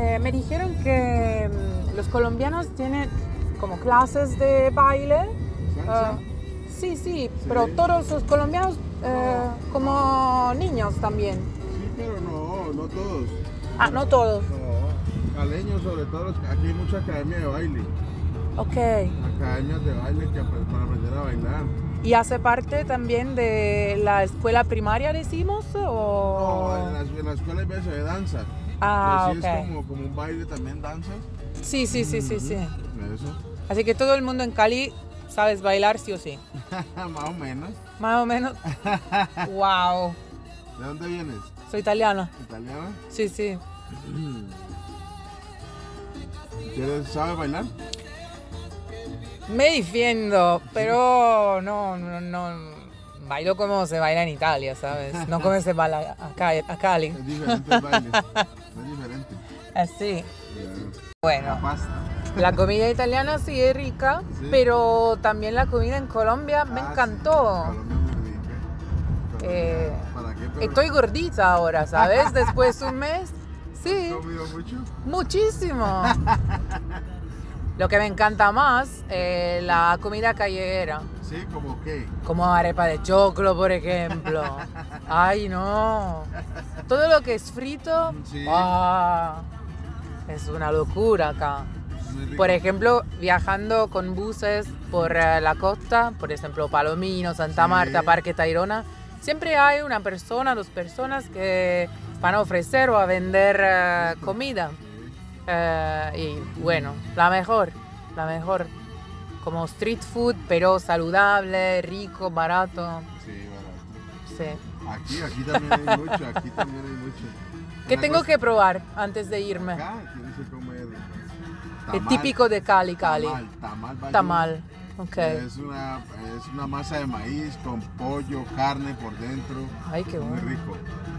Eh, me dijeron que mm, los colombianos tienen como clases de baile. ¿Salsa? Eh, sí, sí, pero todos los colombianos eh, como niños también. Sí, pero no, no todos. Ah, no todos. No, caleños sobre todo, aquí hay mucha academia de baile. Ok. Academias de baile que para aprender a bailar. ¿Y hace parte también de la escuela primaria, decimos? O... No, en la, en la escuela hay veces de danza. Ah, es como, como un baile también danza. Sí, sí, sí, sí, sí. Eso. Así que todo el mundo en Cali sabes bailar sí o sí. Más o menos. Más o menos. wow. ¿De dónde vienes? Soy italiana. ¿Italiana? Sí, sí. ¿Quieres, ¿Sabes bailar? Me defiendo, pero no, no, no. Bailo como se baila en Italia, ¿sabes? No como se baila acá, a Cali. Es diferente el baile. es diferente. Así. Ya. Bueno, La comida italiana sí es rica, Sí. pero también la comida en Colombia me Ah, sí, encantó. Colombia es muy rica. Eh, ¿Para qué? Pero- Estoy gordita ahora, ¿sabes? Después de un mes. Sí, ¿Has comido mucho? muchísimo. Lo que me encanta más, eh, la comida callejera. Sí, como qué. Como arepa de choclo, por ejemplo. Ay, no. Todo lo que es frito, Sí. ah, es una locura acá. Por ejemplo, viajando con buses por eh, la costa, por ejemplo, Palomino, Santa Sí. Marta, Parque Tayrona, siempre hay una persona, dos personas que van a ofrecer o a vender eh, comida. Eh, y bueno, la mejor, la mejor. Como street food, pero saludable, rico, barato. Sí, barato. Sí. Aquí, aquí también hay mucho, aquí también hay mucho. ¿Qué Una tengo cosa- que probar antes de irme? Acá que comer Es tamal, típico de Cali, Cali. Tamal, tamal. Tamal. Es una, es una masa de maíz con pollo, carne por dentro. Ay, qué Muy bueno. rico.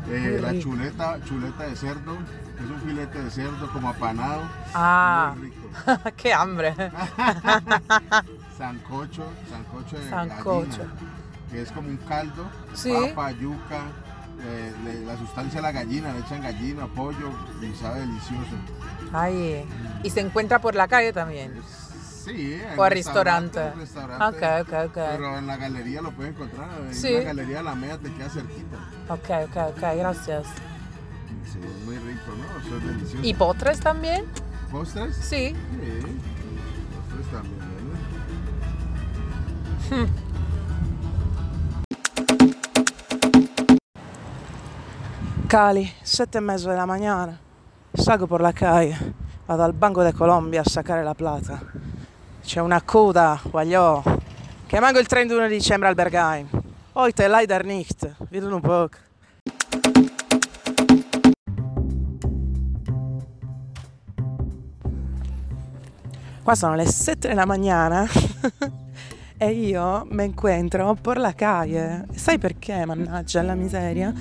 Eh, Muy la rico. chuleta, chuleta de cerdo, es un filete de cerdo como apanado. Ah, Muy rico. qué hambre. Sancocho, sancocho de Sancocho. gallina, que es como un caldo, Sí. papa, yuca, eh, le- la sustancia de la gallina, le echan gallina, pollo y sabe delicioso. Ay, y se encuentra por la calle también. Sí, O a restaurante, restaurante. restaurante, Ok, ok, ok. Pero en la galería lo puedes encontrar, en Sí. la galería de la media te queda cerquita. Ok, ok, ok, gracias. Sí, es muy rico, ¿no? Eso es delicioso. ¿Y postres también? postres? Sí, Sí. postres también. ¿no? Cali, sette e mezzo della mañana. Salgo por la calle, vado al Banco de Colombia a saccare la plata. C'è una coda, guagliò, che manco il 31 dicembre al Bergheim. Heute leider nicht, vedo un po'. Qua sono le 7 della mattina e io mi incontro per la calle. Sai perché, mannaggia la miseria?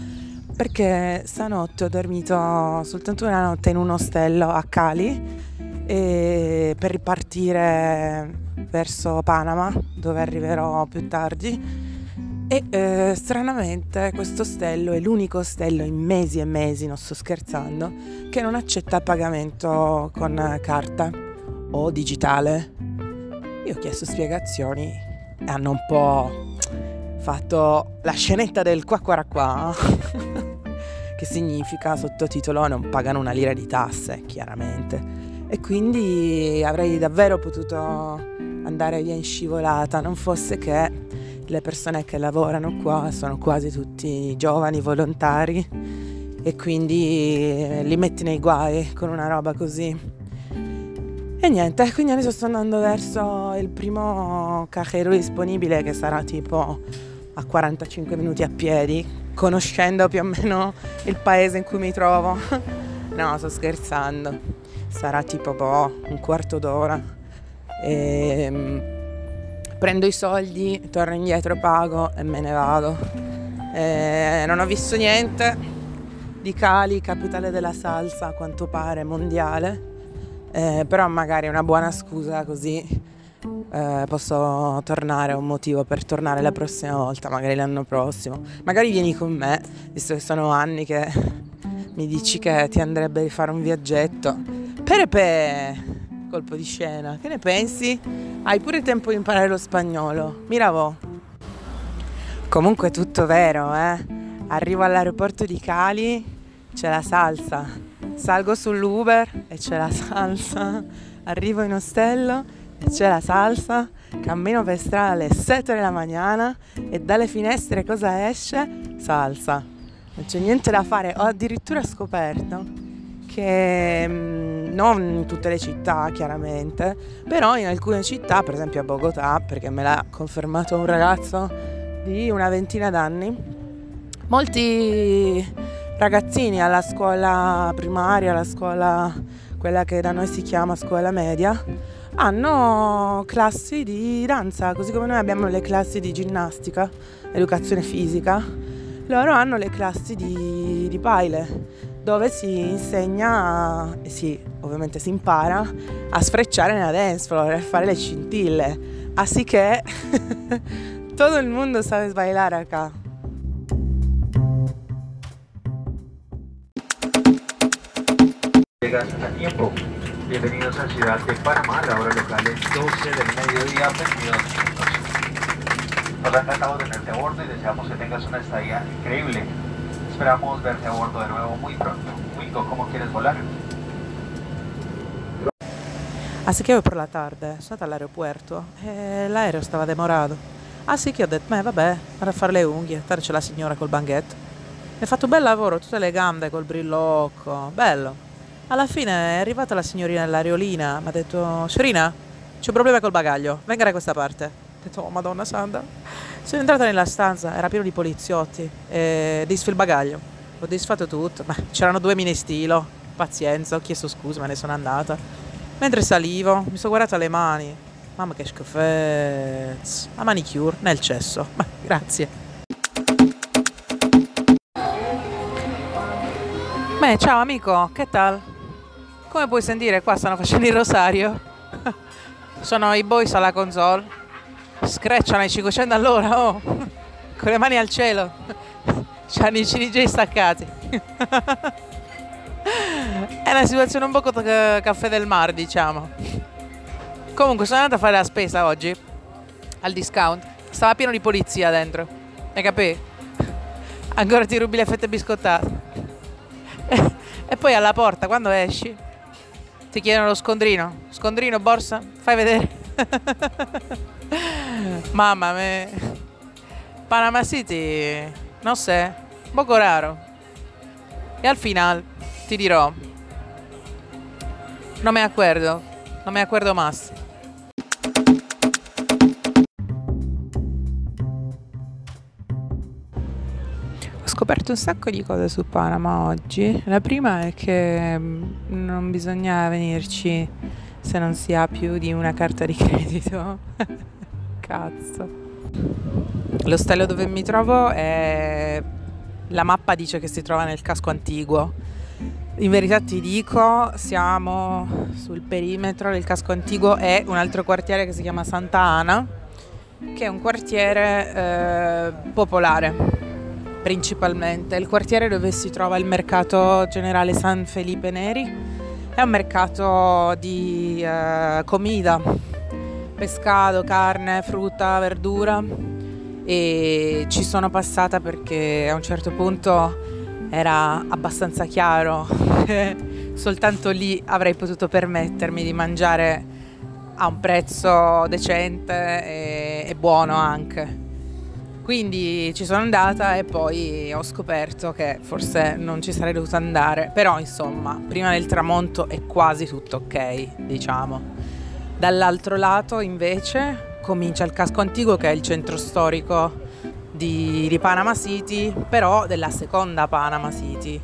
Perché stanotte ho dormito soltanto una notte in un ostello a Cali e per ripartire verso Panama, dove arriverò più tardi. E eh, stranamente questo ostello è l'unico ostello in mesi e mesi, non sto scherzando, che non accetta pagamento con carta o digitale. Io ho chiesto spiegazioni e hanno un po' fatto la scenetta del qua qua qua, che significa sottotitolo non pagano una lira di tasse, chiaramente. E quindi avrei davvero potuto andare via in scivolata, non fosse che le persone che lavorano qua sono quasi tutti giovani volontari e quindi li metti nei guai con una roba così. E niente, quindi adesso sto andando verso il primo cajero disponibile che sarà tipo a 45 minuti a piedi, conoscendo più o meno il paese in cui mi trovo. No, sto scherzando. Sarà tipo boh, un quarto d'ora. E prendo i soldi, torno indietro, pago e me ne vado. E non ho visto niente di Cali, capitale della salsa, a quanto pare mondiale. Eh, però magari una buona scusa così eh, posso tornare, ho un motivo per tornare la prossima volta, magari l'anno prossimo. Magari vieni con me, visto che sono anni che mi dici che ti andrebbe di fare un viaggetto. Perepe, colpo di scena, che ne pensi? Hai pure tempo di imparare lo spagnolo. Miravo. Comunque è tutto vero, eh. Arrivo all'aeroporto di Cali, c'è la salsa. Salgo sull'Uber e c'è la salsa. Arrivo in ostello e c'è la salsa. Cammino per strada alle 7 della mattina e dalle finestre cosa esce? Salsa. Non c'è niente da fare. Ho addirittura scoperto che mm, non in tutte le città chiaramente, però in alcune città, per esempio a Bogotà, perché me l'ha confermato un ragazzo di una ventina d'anni, molti ragazzini alla scuola primaria, alla scuola quella che da noi si chiama scuola media, hanno classi di danza, così come noi abbiamo le classi di ginnastica, educazione fisica, loro hanno le classi di, di baile, dove si insegna, sì, ovviamente si impara, a sfrecciare nella dance floor, a fare le scintille. Así che todo il mondo sabe bailar acá. Llegas a tiempo. Bienvenidos a Ciudad de Panamá, la hora local es 12 del mediodía, 22 minutos. Nos ha encantado tenerte a bordo y deseamos que tengas una estadía increíble. Esperamos verte a bordo de nuevo muy pronto. Wingo, ¿cómo quieres volar? Así che io per la tarde sono stata all'aeroporto e l'aereo stava demorato. Así che ho detto, beh vabbè, vado a fare le unghie, tanto c'è la signora col banchetto. Mi ha fatto un bel lavoro, tutte le gambe col brillocco, bello. Alla fine è arrivata la signorina nell'areolina, mi ha detto, signorina, c'è un problema col bagaglio, venga da questa parte. Ho detto, oh madonna santa. Sono entrata nella stanza, era pieno di poliziotti e disfo il bagaglio. Ho disfatto tutto, ma c'erano due mini stilo, pazienza, ho chiesto scusa, me ne sono andata. Mentre salivo, mi sono guardata le mani. Mamma che schifezza. La manicure nel cesso. Ma grazie. Beh, ciao amico, che tal? Come puoi sentire, qua stanno facendo il rosario. Sono i boys alla console. Screcciano ai 500 all'ora, oh. Con le mani al cielo. C'hanno i CDJ staccati. È una situazione un po' caffè del mar, diciamo. Comunque sono andata a fare la spesa oggi al discount. Stava pieno di polizia dentro. Hai capito? Ancora ti rubi le fette biscottate. E poi alla porta, quando esci, ti chiedono lo scondrino. Scondrino, borsa? Fai vedere. Mamma mia. Panama City, no sé, poco raro. E al final ti dirò, non me acuerdo, non me acuerdo más. Ho scoperto un sacco di cose su Panama oggi. La prima è che mm, non bisogna venirci se non si ha più di una carta di credito. Cazzo. L'ostello dove mi trovo è... La mappa dice che si trova nel casco antiguo. In verità ti dico, siamo sul perimetro del casco antiguo e un altro quartiere che si chiama Santa Ana, che è un quartiere eh, popolare principalmente. Il quartiere dove si trova il mercato generale San Felipe Neri è un mercato di eh, comida, pescato, carne, frutta, verdura e ci sono passata perché a un certo punto era abbastanza chiaro che soltanto lì avrei potuto permettermi di mangiare a un prezzo decente e, e buono anche. Quindi ci sono andata e poi ho scoperto che forse non ci sarei dovuta andare, però insomma, prima del tramonto è quasi tutto ok, diciamo. Dall'altro lato invece comincia il casco antico che è il centro storico di, di Panama City, però della seconda Panama City,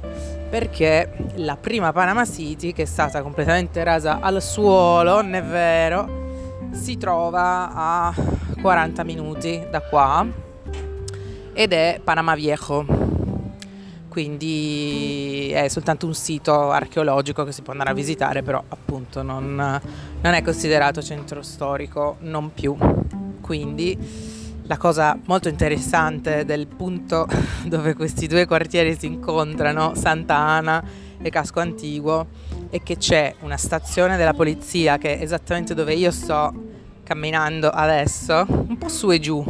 perché la prima Panama City, che è stata completamente rasa al suolo, non è vero, si trova a 40 minuti da qua ed è Panama Viejo. Quindi è soltanto un sito archeologico che si può andare a visitare, però appunto non, non è considerato centro storico, non più. Quindi la cosa molto interessante del punto dove questi due quartieri si incontrano, Santa Ana e Casco Antiguo, è che c'è una stazione della polizia che è esattamente dove io sto camminando adesso, un po' su e giù,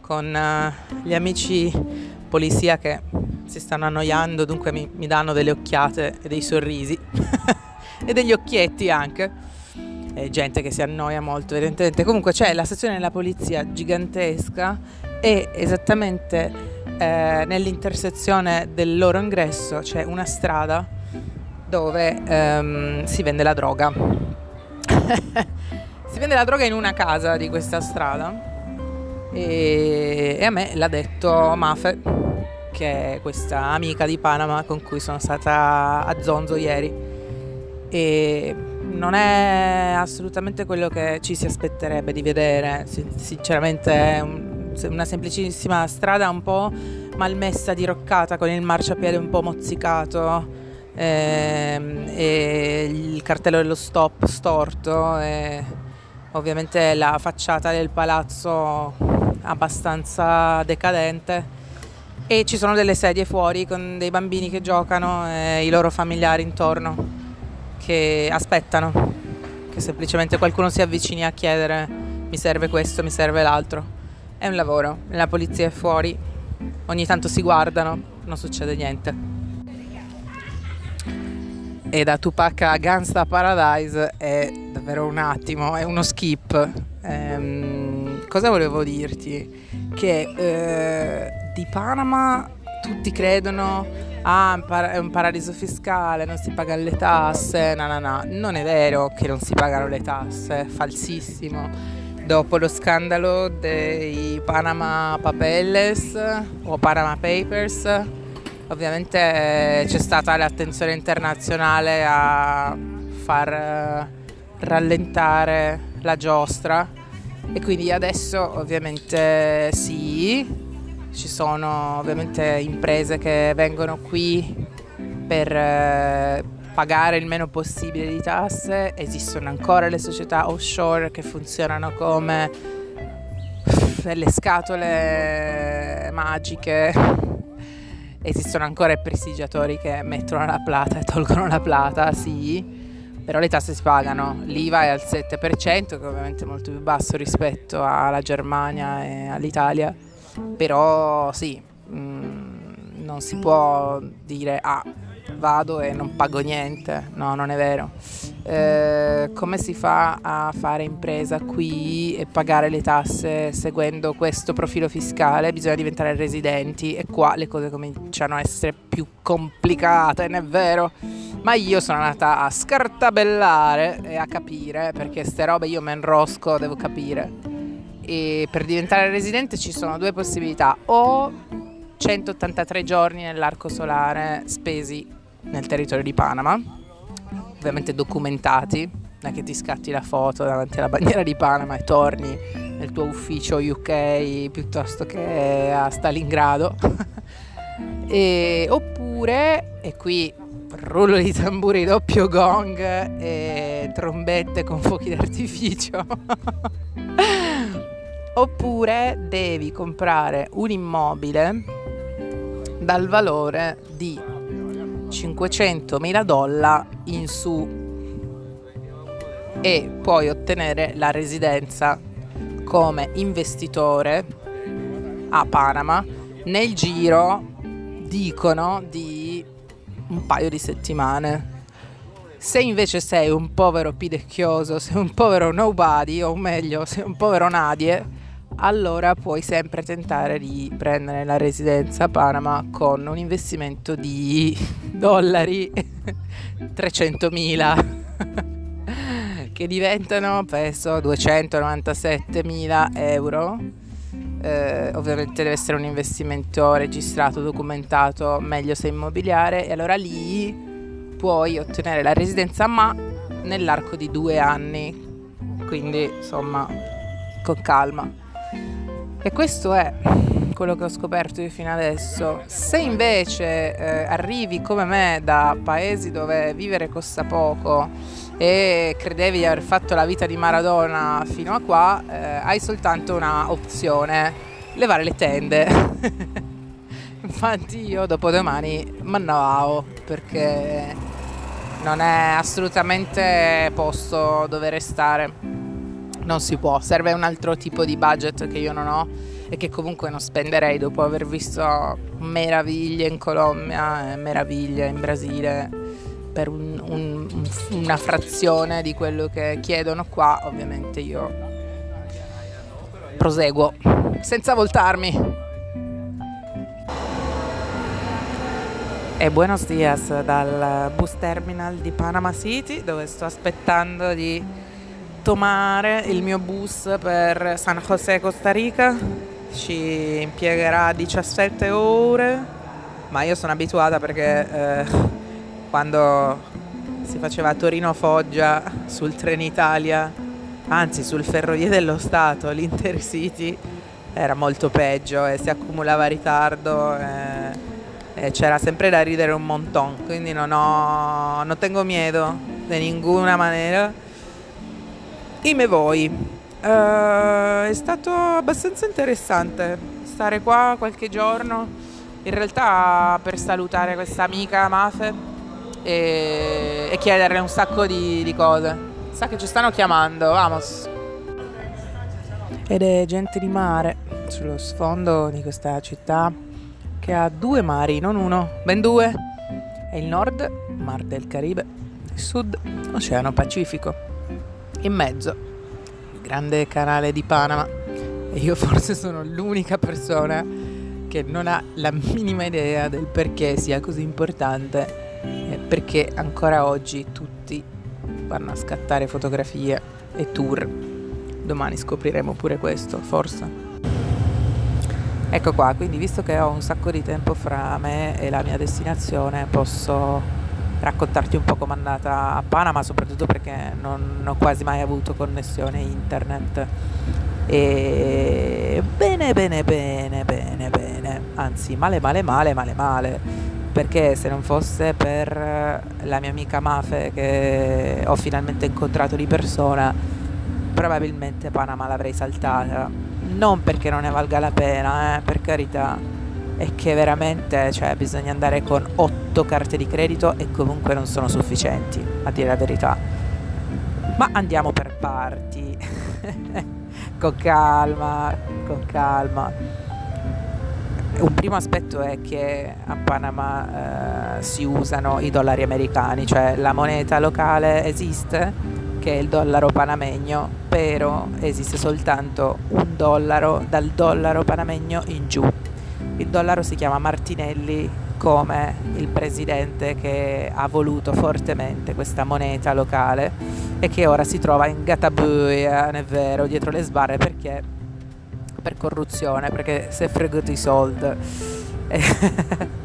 con uh, gli amici polizia che si stanno annoiando, dunque mi, mi danno delle occhiate e dei sorrisi e degli occhietti anche eh, gente che si annoia molto evidentemente. Comunque c'è la stazione della polizia gigantesca e esattamente eh, nell'intersezione del loro ingresso c'è una strada dove ehm, si vende la droga. si vende la droga in una casa di questa strada e, e a me l'ha detto Mafe, che è questa amica di Panama con cui sono stata a Zonzo ieri. E non è assolutamente quello che ci si aspetterebbe di vedere, sinceramente è una semplicissima strada un po' malmessa, diroccata, con il marciapiede un po' mozzicato ehm, e il cartello dello stop storto e ovviamente la facciata del palazzo abbastanza decadente e ci sono delle sedie fuori con dei bambini che giocano e i loro familiari intorno che aspettano che semplicemente qualcuno si avvicini a chiedere mi serve questo, mi serve l'altro. È un lavoro, la polizia è fuori, ogni tanto si guardano, non succede niente. E da Tupac a Gangsta Paradise è davvero un attimo, è uno skip. Ehm, cosa volevo dirti? Che eh, di Panama tutti credono ah, è un paradiso fiscale, non si pagano le tasse, no, no, no, non è vero che non si pagano le tasse, è falsissimo. Dopo lo scandalo dei Panama Papeles o Panama Papers, ovviamente eh, c'è stata l'attenzione internazionale a far eh, rallentare la giostra e quindi adesso ovviamente sì, ci sono ovviamente imprese che vengono qui per eh, pagare il meno possibile di tasse, esistono ancora le società offshore che funzionano come le scatole magiche, esistono ancora i prestigiatori che mettono la plata e tolgono la plata, sì, però le tasse si pagano, l'IVA è al 7%, che ovviamente è molto più basso rispetto alla Germania e all'Italia però sì, mh, mm, non si può dire ah vado e non pago niente, no non è vero. Eh, come si fa a fare impresa qui e pagare le tasse seguendo questo profilo fiscale? Bisogna diventare residenti e qua le cose cominciano a essere più complicate, non è vero? Ma io sono andata a scartabellare e a capire perché ste robe io me inrosco, devo capire e per diventare residente ci sono due possibilità, o 183 giorni nell'arco solare spesi nel territorio di Panama, ovviamente documentati, non che ti scatti la foto davanti alla bandiera di Panama e torni nel tuo ufficio UK piuttosto che a Stalingrado. e, oppure, e qui rullo di tamburi doppio gong e trombette con fuochi d'artificio oppure devi comprare un immobile dal valore di 500.000 dollari in su e puoi ottenere la residenza come investitore a Panama nel giro dicono di un paio di settimane. Se invece sei un povero pidecchioso, sei un povero nobody, o meglio, sei un povero nadie, allora puoi sempre tentare di prendere la residenza a Panama con un investimento di dollari 300.000 che diventano penso 297.000 euro. Eh, ovviamente deve essere un investimento registrato, documentato, meglio se immobiliare e allora lì puoi ottenere la residenza ma nell'arco di due anni, quindi insomma con calma. E questo è quello che ho scoperto io fino adesso. Se invece eh, arrivi come me da paesi dove vivere costa poco e credevi di aver fatto la vita di Maradona fino a qua, eh, hai soltanto una opzione, levare le tende. Infatti io dopodomani mannavao perché non è assolutamente posto dove restare non si può, serve un altro tipo di budget che io non ho e che comunque non spenderei dopo aver visto meraviglie in Colombia e meraviglie in Brasile per un, un, una frazione di quello che chiedono qua, ovviamente io proseguo senza voltarmi. E buenos dias dal bus terminal di Panama City dove sto aspettando di tomare il mio bus per San José, Costa Rica. Ci impiegherà 17 ore, ma io sono abituata perché eh, quando si faceva Torino-Foggia sul Trenitalia, anzi sul Ferrovie dello Stato, l'Intercity, era molto peggio e si accumulava ritardo. E, e c'era sempre da ridere un montón, quindi non, ho, non tengo miedo di ninguna maniera e me voi. Uh, è stato abbastanza interessante stare qua qualche giorno, in realtà per salutare questa amica Mafe e, e chiederle un sacco di, di cose. Sa che ci stanno chiamando, vamos. Ed è gente di mare sullo sfondo di questa città che ha due mari, non uno, ben due. È il nord, Mar del Caribe, il sud, Oceano Pacifico in mezzo il grande canale di Panama e io forse sono l'unica persona che non ha la minima idea del perché sia così importante e perché ancora oggi tutti vanno a scattare fotografie e tour. Domani scopriremo pure questo, forse. Ecco qua, quindi visto che ho un sacco di tempo fra me e la mia destinazione, posso raccontarti un po' com'è andata a Panama, soprattutto perché non ho quasi mai avuto connessione internet. E bene, bene, bene, bene, bene, anzi male, male, male, male, male, perché se non fosse per la mia amica Mafe che ho finalmente incontrato di persona, probabilmente Panama l'avrei saltata. Non perché non ne valga la pena, eh, per carità è che veramente cioè, bisogna andare con otto carte di credito e comunque non sono sufficienti, a dire la verità. Ma andiamo per parti, con calma, con calma. Un primo aspetto è che a Panama eh, si usano i dollari americani, cioè la moneta locale esiste, che è il dollaro panamegno, però esiste soltanto un dollaro dal dollaro panamegno in giù il dollaro si chiama Martinelli come il presidente che ha voluto fortemente questa moneta locale e che ora si trova in Gatabuia, non è vero, dietro le sbarre perché? Per corruzione, perché si è fregato i soldi.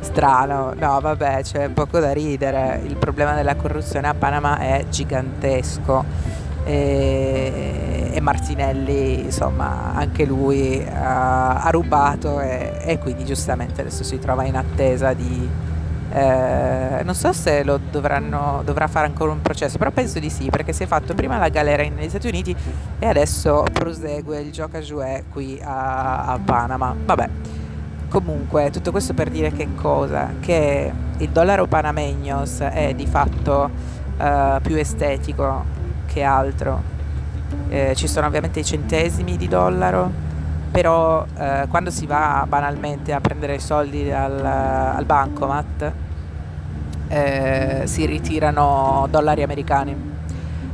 Strano, no vabbè, c'è poco da ridere, il problema della corruzione a Panama è gigantesco. E, e Martinelli insomma anche lui ha, ha rubato e, e, quindi giustamente adesso si trova in attesa di eh, non so se lo dovranno, dovrà fare ancora un processo però penso di sì perché si è fatto prima la galera negli Stati Uniti e adesso prosegue il gioca jouet qui a, a Panama vabbè comunque tutto questo per dire che cosa che il dollaro panamegnos è di fatto uh, più estetico che altro. Eh, ci sono ovviamente i centesimi di dollaro, però eh, quando si va banalmente a prendere i soldi al, al bancomat eh, si ritirano dollari americani.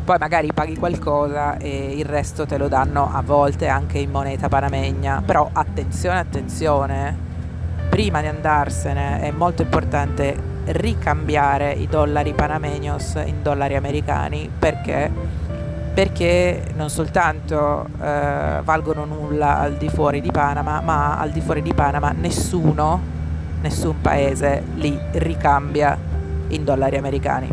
Poi magari paghi qualcosa e il resto te lo danno a volte anche in moneta panamegna. Però attenzione, attenzione, prima di andarsene è molto importante ricambiare i dollari panamenios in dollari americani perché, perché non soltanto eh, valgono nulla al di fuori di Panama, ma al di fuori di Panama nessuno, nessun paese li ricambia in dollari americani.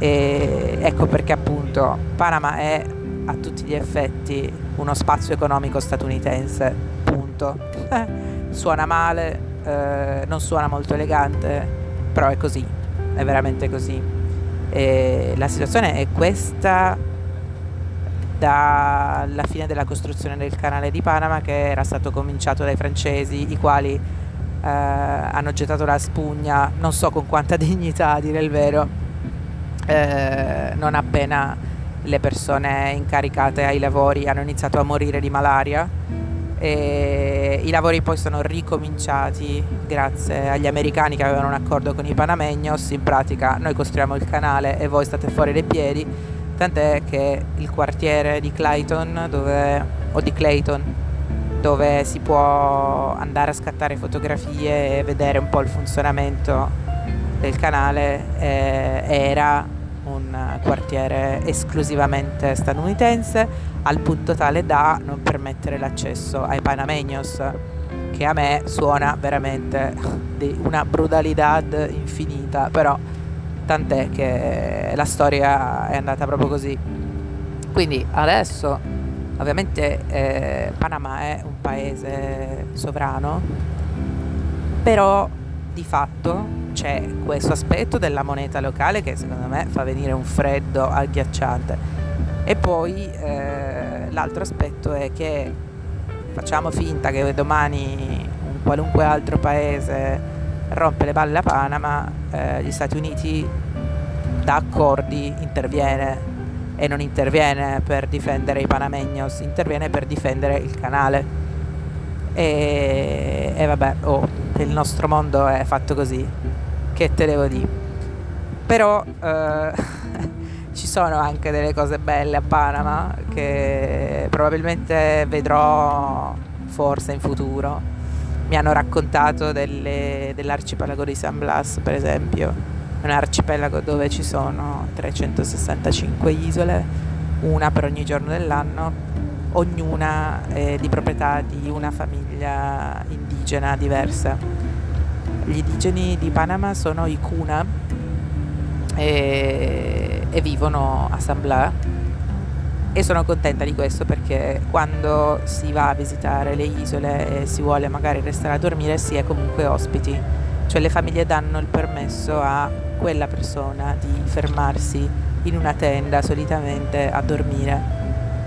E ecco perché appunto Panama è a tutti gli effetti uno spazio economico statunitense, punto suona male, eh, non suona molto elegante, però è così, è veramente così. E la situazione è questa dalla fine della costruzione del canale di Panama che era stato cominciato dai francesi, i quali eh, hanno gettato la spugna, non so con quanta dignità a dire il vero, eh, non appena le persone incaricate ai lavori hanno iniziato a morire di malaria. E i lavori poi sono ricominciati grazie agli americani che avevano un accordo con i Panamegnos, in pratica noi costruiamo il canale e voi state fuori dai piedi, tant'è che il quartiere di Clayton dove, o di Clayton dove si può andare a scattare fotografie e vedere un po' il funzionamento del canale eh, era un quartiere esclusivamente statunitense al punto tale da non permettere l'accesso ai panameños che a me suona veramente di una brutalidad infinita però tant'è che la storia è andata proprio così quindi adesso ovviamente eh, Panama è un paese sovrano però di fatto c'è questo aspetto della moneta locale che secondo me fa venire un freddo agghiacciante. E poi eh, l'altro aspetto è che facciamo finta che domani un qualunque altro paese rompe le balle a Panama, eh, gli Stati Uniti da accordi interviene e non interviene per difendere i Panamegnos, interviene per difendere il canale. E, e vabbè, oh, il nostro mondo è fatto così che te devo dire. Però eh, ci sono anche delle cose belle a Panama che probabilmente vedrò forse in futuro. Mi hanno raccontato delle, dell'arcipelago di San Blas, per esempio, un arcipelago dove ci sono 365 isole, una per ogni giorno dell'anno, ognuna è di proprietà di una famiglia indigena diversa. Gli indigeni di Panama sono i Kuna e, e vivono a San Blas e sono contenta di questo perché quando si va a visitare le isole e si vuole magari restare a dormire si è comunque ospiti, cioè le famiglie danno il permesso a quella persona di fermarsi in una tenda solitamente a dormire.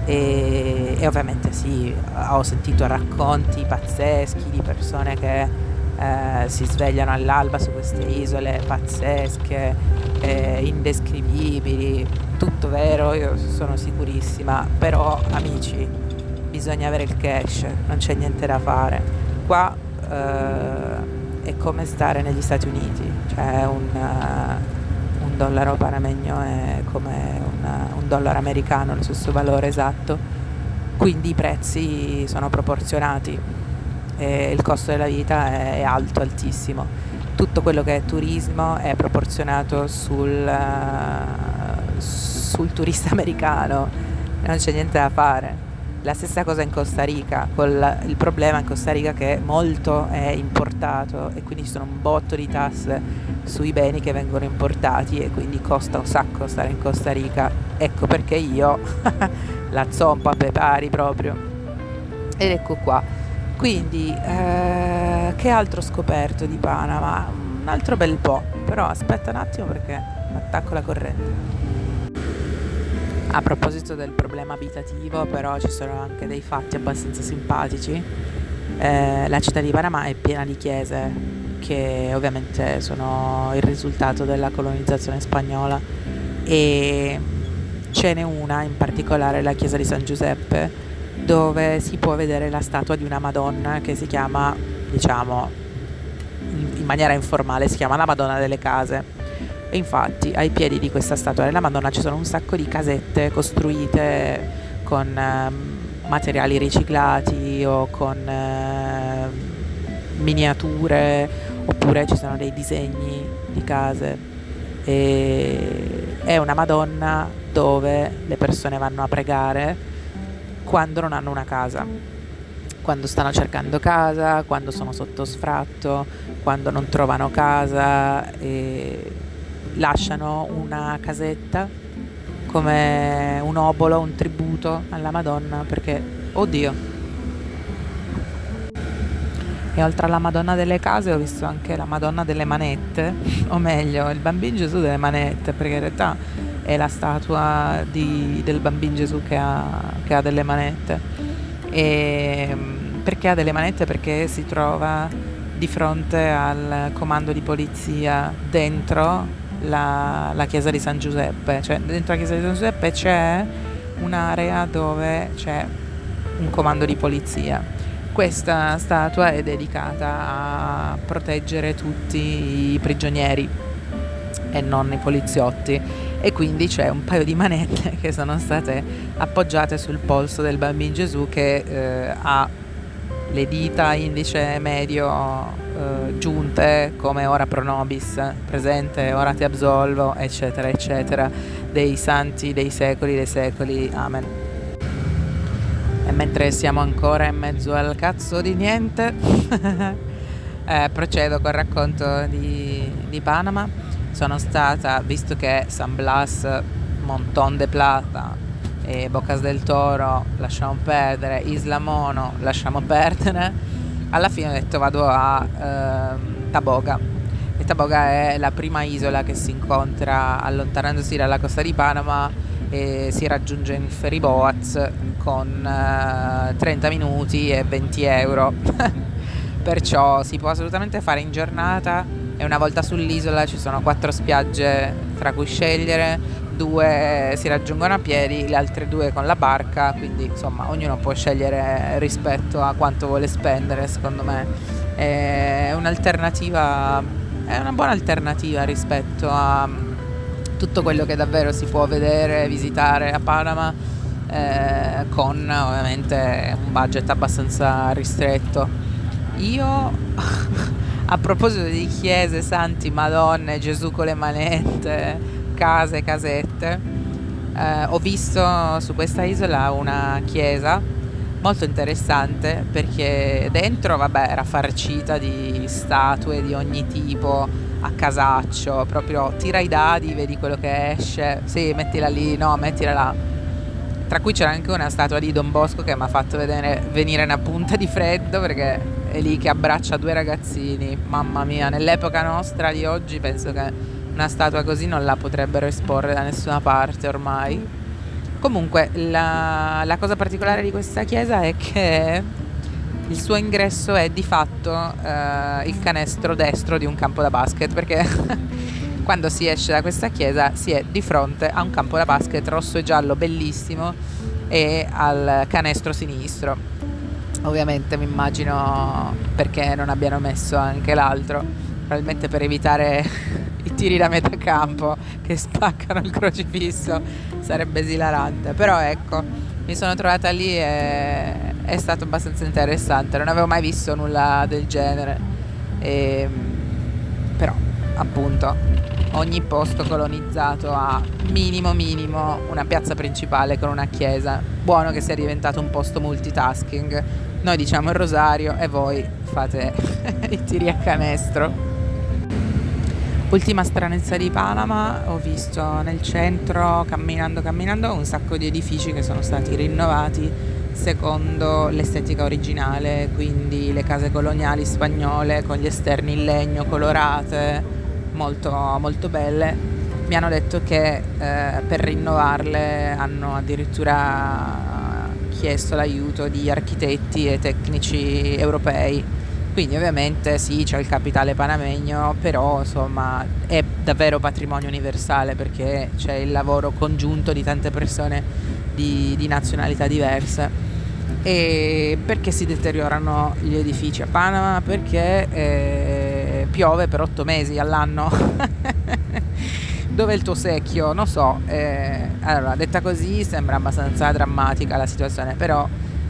E, e ovviamente sì, ho sentito racconti pazzeschi di persone che eh, si svegliano all'alba su queste isole pazzesche, eh, indescrivibili, tutto vero, io sono sicurissima, però amici, bisogna avere il cash, non c'è niente da fare. Qua eh, è come stare negli Stati Uniti, cioè un, uh, un dollaro panamegno è come una, un dollaro americano, il stesso valore esatto, quindi i prezzi sono proporzionati e il costo della vita è alto, altissimo. Tutto quello che è turismo è proporzionato sul, uh, sul turista americano, non c'è niente da fare. La stessa cosa in Costa Rica, col, il problema in Costa Rica è che molto è importato e quindi ci sono un botto di tasse sui beni che vengono importati e quindi costa un sacco stare in Costa Rica. Ecco perché io la zompa a pari proprio. Ed ecco qua. Quindi, eh, che altro ho scoperto di Panama? Un altro bel po', però aspetta un attimo perché attacco la corrente. A proposito del problema abitativo, però ci sono anche dei fatti abbastanza simpatici. Eh, la città di Panama è piena di chiese che ovviamente sono il risultato della colonizzazione spagnola e ce n'è una in particolare la chiesa di San Giuseppe dove si può vedere la statua di una Madonna che si chiama, diciamo, in maniera informale, si chiama la Madonna delle Case. E infatti ai piedi di questa statua della Madonna ci sono un sacco di casette costruite con eh, materiali riciclati o con eh, miniature oppure ci sono dei disegni di case e è una Madonna dove le persone vanno a pregare quando non hanno una casa, quando stanno cercando casa, quando sono sotto sfratto, quando non trovano casa e lasciano una casetta come un obolo, un tributo alla Madonna perché, oddio, e oltre alla Madonna delle Case ho visto anche la Madonna delle Manette, o meglio, il Bambino Gesù delle Manette, perché in realtà è la statua di, del Bambino Gesù che ha, che ha delle manette. E, perché ha delle manette? Perché si trova di fronte al comando di polizia dentro la, la chiesa di San Giuseppe, cioè dentro la chiesa di San Giuseppe c'è un'area dove c'è un comando di polizia. Questa statua è dedicata a proteggere tutti i prigionieri e non i poliziotti e quindi c'è un paio di manette che sono state appoggiate sul polso del bambino Gesù che eh, ha le dita indice medio eh, giunte come ora pro nobis, presente, ora ti absolvo, eccetera, eccetera, dei santi dei secoli dei secoli. Amen. E mentre siamo ancora in mezzo al cazzo di niente, eh, procedo col racconto di, di Panama. Sono stata, visto che San Blas, Monton de Plata e Bocas del Toro lasciamo perdere, Isla Mono lasciamo perdere, alla fine ho detto vado a eh, Taboga. E Taboga è la prima isola che si incontra allontanandosi dalla costa di Panama e si raggiunge in ferry boats con eh, 30 minuti e 20 euro. Perciò si può assolutamente fare in giornata e una volta sull'isola ci sono quattro spiagge tra cui scegliere, due si raggiungono a piedi, le altre due con la barca, quindi insomma ognuno può scegliere rispetto a quanto vuole spendere, secondo me è un'alternativa, è una buona alternativa rispetto a tutto quello che davvero si può vedere, visitare a Panama eh, con ovviamente un budget abbastanza ristretto. Io a proposito di chiese, santi, madonne, Gesù con le manette, case, casette, eh, ho visto su questa isola una chiesa molto interessante perché dentro vabbè era farcita di statue di ogni tipo a casaccio, proprio tira i dadi, vedi quello che esce, sì, mettila lì, no, mettila là. Tra cui c'era anche una statua di Don Bosco che mi ha fatto vedere, venire una punta di freddo perché è lì che abbraccia due ragazzini. Mamma mia, nell'epoca nostra di oggi penso che una statua così non la potrebbero esporre da nessuna parte ormai. Comunque la, la cosa particolare di questa chiesa è che il suo ingresso è di fatto eh, il canestro destro di un campo da basket perché quando si esce da questa chiesa si è di fronte a un campo da basket rosso e giallo bellissimo e al canestro sinistro. Ovviamente mi immagino perché non abbiano messo anche l'altro, probabilmente per evitare i tiri da metà campo che spaccano il crocifisso, sarebbe esilarante. Però ecco, mi sono trovata lì e è stato abbastanza interessante, non avevo mai visto nulla del genere. E, però, appunto, ogni posto colonizzato ha minimo minimo una piazza principale con una chiesa. Buono che sia diventato un posto multitasking. Noi diciamo il rosario e voi fate i tiri a canestro. Ultima stranezza di Panama, ho visto nel centro, camminando, camminando, un sacco di edifici che sono stati rinnovati secondo l'estetica originale, quindi le case coloniali spagnole con gli esterni in legno colorate, molto, molto belle. Mi hanno detto che eh, per rinnovarle hanno addirittura chiesto l'aiuto di architetti e tecnici europei quindi ovviamente sì, c'è il capitale panamegno, però insomma è davvero patrimonio universale perché c'è il lavoro congiunto di tante persone di, di nazionalità diverse. E perché si deteriorano gli edifici a Panama? Perché eh, piove per otto mesi all'anno. Dove il tuo secchio? Non so. Eh, allora, detta così sembra abbastanza drammatica la situazione, però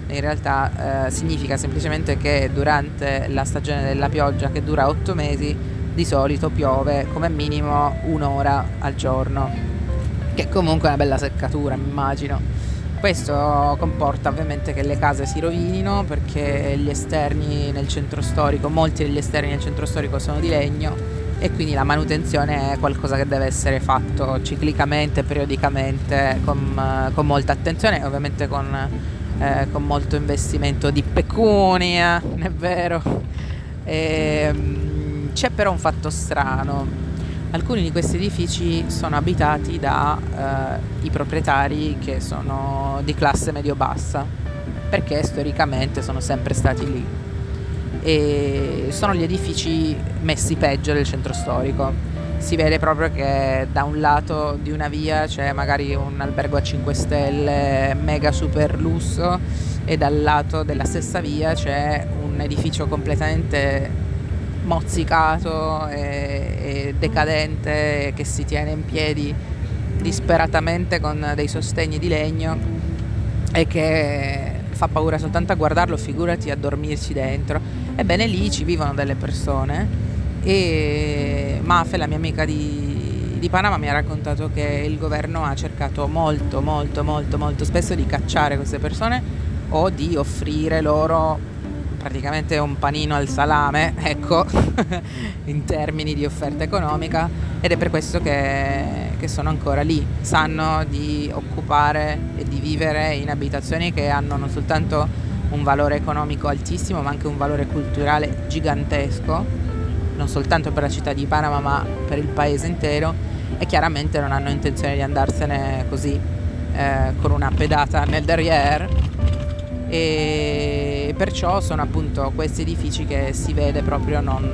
in realtà eh, significa semplicemente che durante la stagione della pioggia che dura otto mesi di solito piove come minimo un'ora al giorno, che comunque è una bella seccatura, immagino. Questo comporta ovviamente che le case si rovinino perché gli esterni nel centro storico, molti degli esterni nel centro storico sono di legno e quindi la manutenzione è qualcosa che deve essere fatto ciclicamente, periodicamente, con, con molta attenzione e ovviamente con eh, con molto investimento di pecunia, è vero. E, ehm, c'è però un fatto strano. Alcuni di questi edifici sono abitati dai eh, proprietari che sono di classe medio-bassa, perché storicamente sono sempre stati lì. E sono gli edifici messi peggio del centro storico si vede proprio che da un lato di una via c'è magari un albergo a 5 stelle mega super lusso e dal lato della stessa via c'è un edificio completamente mozzicato e, e decadente che si tiene in piedi disperatamente con dei sostegni di legno e che fa paura soltanto a guardarlo, figurati a dormirci dentro. Ebbene lì ci vivono delle persone e Mafe, la mia amica di, di, Panama, mi ha raccontato che il governo ha cercato molto, molto, molto, molto spesso di cacciare queste persone o di offrire loro praticamente un panino al salame, ecco, in termini di offerta economica ed è per questo che, che sono ancora lì, sanno di occupare e di vivere in abitazioni che hanno non soltanto un valore economico altissimo ma anche un valore culturale gigantesco non soltanto per la città di Panama ma per il paese intero e chiaramente non hanno intenzione di andarsene così eh, con una pedata nel derrière e perciò sono appunto questi edifici che si vede proprio non,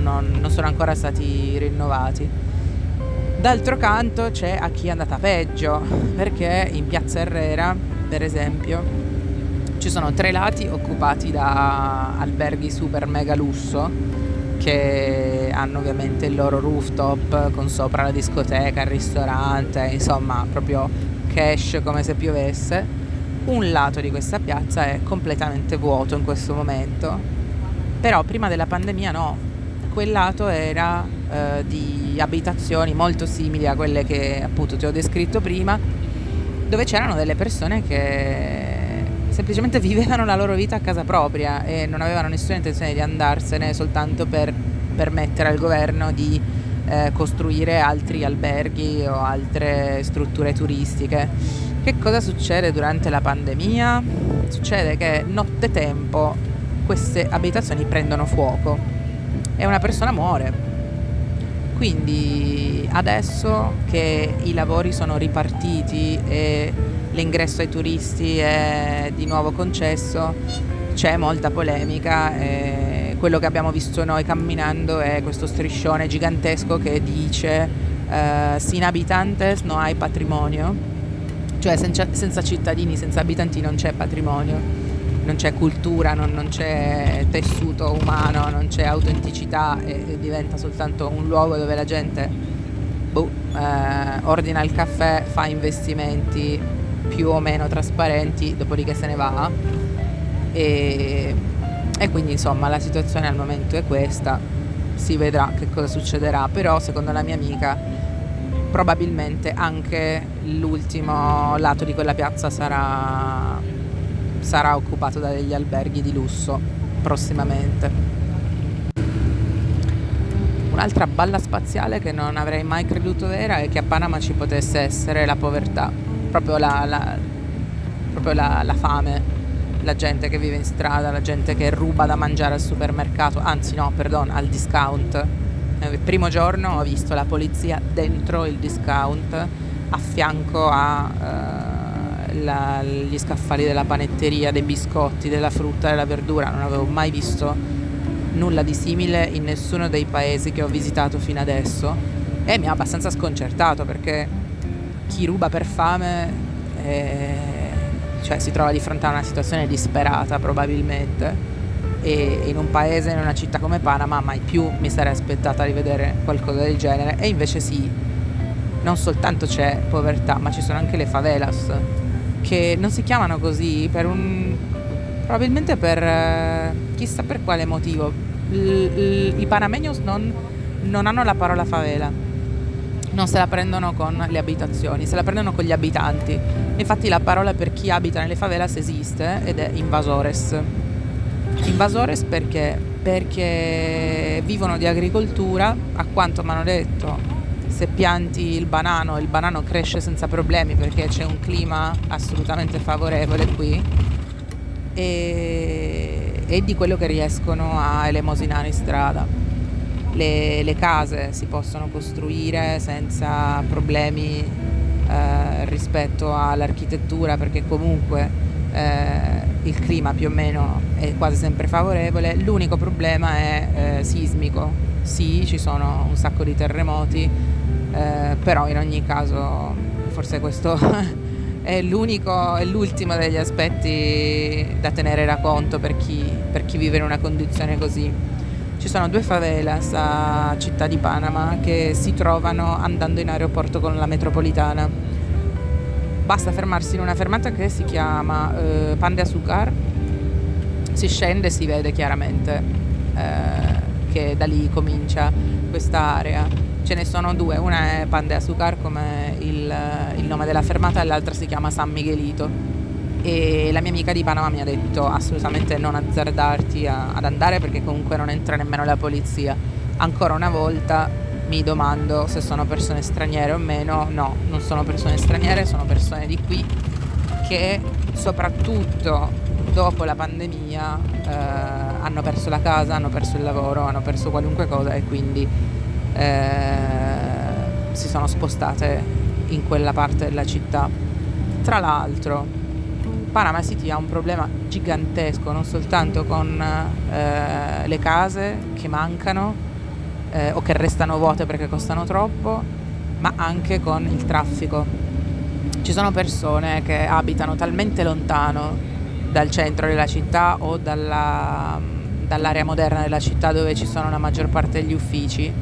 non, non sono ancora stati rinnovati. D'altro canto c'è a chi è andata peggio perché in piazza Herrera per esempio ci sono tre lati occupati da alberghi super mega lusso che hanno ovviamente il loro rooftop con sopra la discoteca, il ristorante, insomma proprio cash come se piovesse. Un lato di questa piazza è completamente vuoto in questo momento, però prima della pandemia no, quel lato era eh, di abitazioni molto simili a quelle che appunto ti ho descritto prima, dove c'erano delle persone che semplicemente vivevano la loro vita a casa propria e non avevano nessuna intenzione di andarsene soltanto per permettere al governo di eh, costruire altri alberghi o altre strutture turistiche. Che cosa succede durante la pandemia? Succede che nottetempo queste abitazioni prendono fuoco e una persona muore. Quindi adesso che i lavori sono ripartiti e l'ingresso ai turisti è di nuovo concesso, c'è molta polemica e quello che abbiamo visto noi camminando è questo striscione gigantesco che dice uh, sin habitantes no hay patrimonio, cioè senza, senza, cittadini, senza abitanti non c'è patrimonio, non c'è cultura, non, non c'è tessuto umano, non c'è autenticità e, e diventa soltanto un luogo dove la gente boh, eh, ordina il caffè, fa investimenti, più o meno trasparenti, dopodiché se ne va. E, e quindi insomma la situazione al momento è questa, si vedrà che cosa succederà, però secondo la mia amica probabilmente anche l'ultimo lato di quella piazza sarà, sarà occupato da degli alberghi di lusso prossimamente. Un'altra balla spaziale che non avrei mai creduto vera è che a Panama ci potesse essere la povertà proprio la, la, proprio la, la fame, la gente che vive in strada, la gente che ruba da mangiare al supermercato, anzi no, perdono, al discount. Eh, il primo giorno ho visto la polizia dentro il discount a fianco agli uh, scaffali della panetteria, dei biscotti, della frutta, della verdura. Non avevo mai visto nulla di simile in nessuno dei paesi che ho visitato fino adesso e mi ha abbastanza sconcertato perché chi ruba per fame eh, cioè, si trova di fronte a una situazione disperata probabilmente e in un paese, in una città come Panama mai più mi sarei aspettata di vedere qualcosa del genere e invece sì, non soltanto c'è povertà ma ci sono anche le favelas che non si chiamano così per un probabilmente per eh, chissà per quale motivo i panameños non, non hanno la parola favela non se la prendono con le abitazioni, se la prendono con gli abitanti. Infatti la parola per chi abita nelle favelas esiste ed è invasores. Invasores perché? Perché vivono di agricoltura, a quanto mi hanno detto, se pianti il banano, il banano cresce senza problemi perché c'è un clima assolutamente favorevole qui e, e di quello che riescono a elemosinare in strada. Le, le case si possono costruire senza problemi eh, rispetto all'architettura perché comunque eh, il clima più o meno è quasi sempre favorevole, l'unico problema è eh, sismico, sì ci sono un sacco di terremoti, eh, però in ogni caso forse questo è l'unico e l'ultimo degli aspetti da tenere da conto per chi, per chi vive in una condizione così. Ci sono due favelas a Città di Panama che si trovano andando in aeroporto con la metropolitana. Basta fermarsi in una fermata che si chiama eh, Pan de Azucar, si scende e si vede chiaramente eh, che da lì comincia questa area. Ce ne sono due, una è Pan de Azucar come il, il nome della fermata e l'altra si chiama San Miguelito. E la mia amica di Panama mi ha detto assolutamente non azzardarti a, ad andare perché comunque non entra nemmeno la polizia. Ancora una volta mi domando se sono persone straniere o meno, no, non sono persone straniere, sono persone di qui che soprattutto dopo la pandemia eh, hanno perso la casa, hanno perso il lavoro, hanno perso qualunque cosa e quindi eh, si sono spostate in quella parte della città. Tra l'altro, Panama City ha un problema gigantesco, non soltanto con eh, le case che mancano eh, o che restano vuote perché costano troppo, ma anche con il traffico. Ci sono persone che abitano talmente lontano dal centro della città o dalla, dall'area moderna della città dove ci sono la maggior parte degli uffici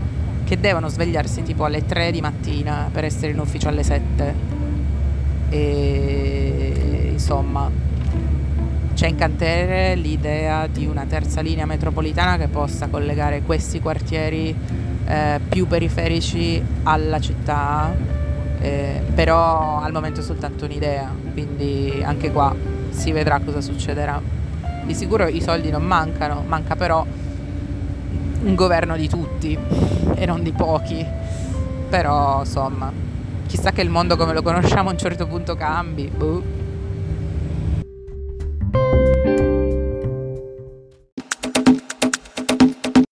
che devono svegliarsi tipo alle 3 di mattina per essere in ufficio alle 7 e insomma c'è in cantiere l'idea di una terza linea metropolitana che possa collegare questi quartieri eh, più periferici alla città eh, però al momento è soltanto un'idea quindi anche qua si vedrà cosa succederà di sicuro i soldi non mancano manca però un governo di tutti e non di pochi. Però insomma, chissà che il mondo come lo conosciamo a un certo punto cambi. Boh.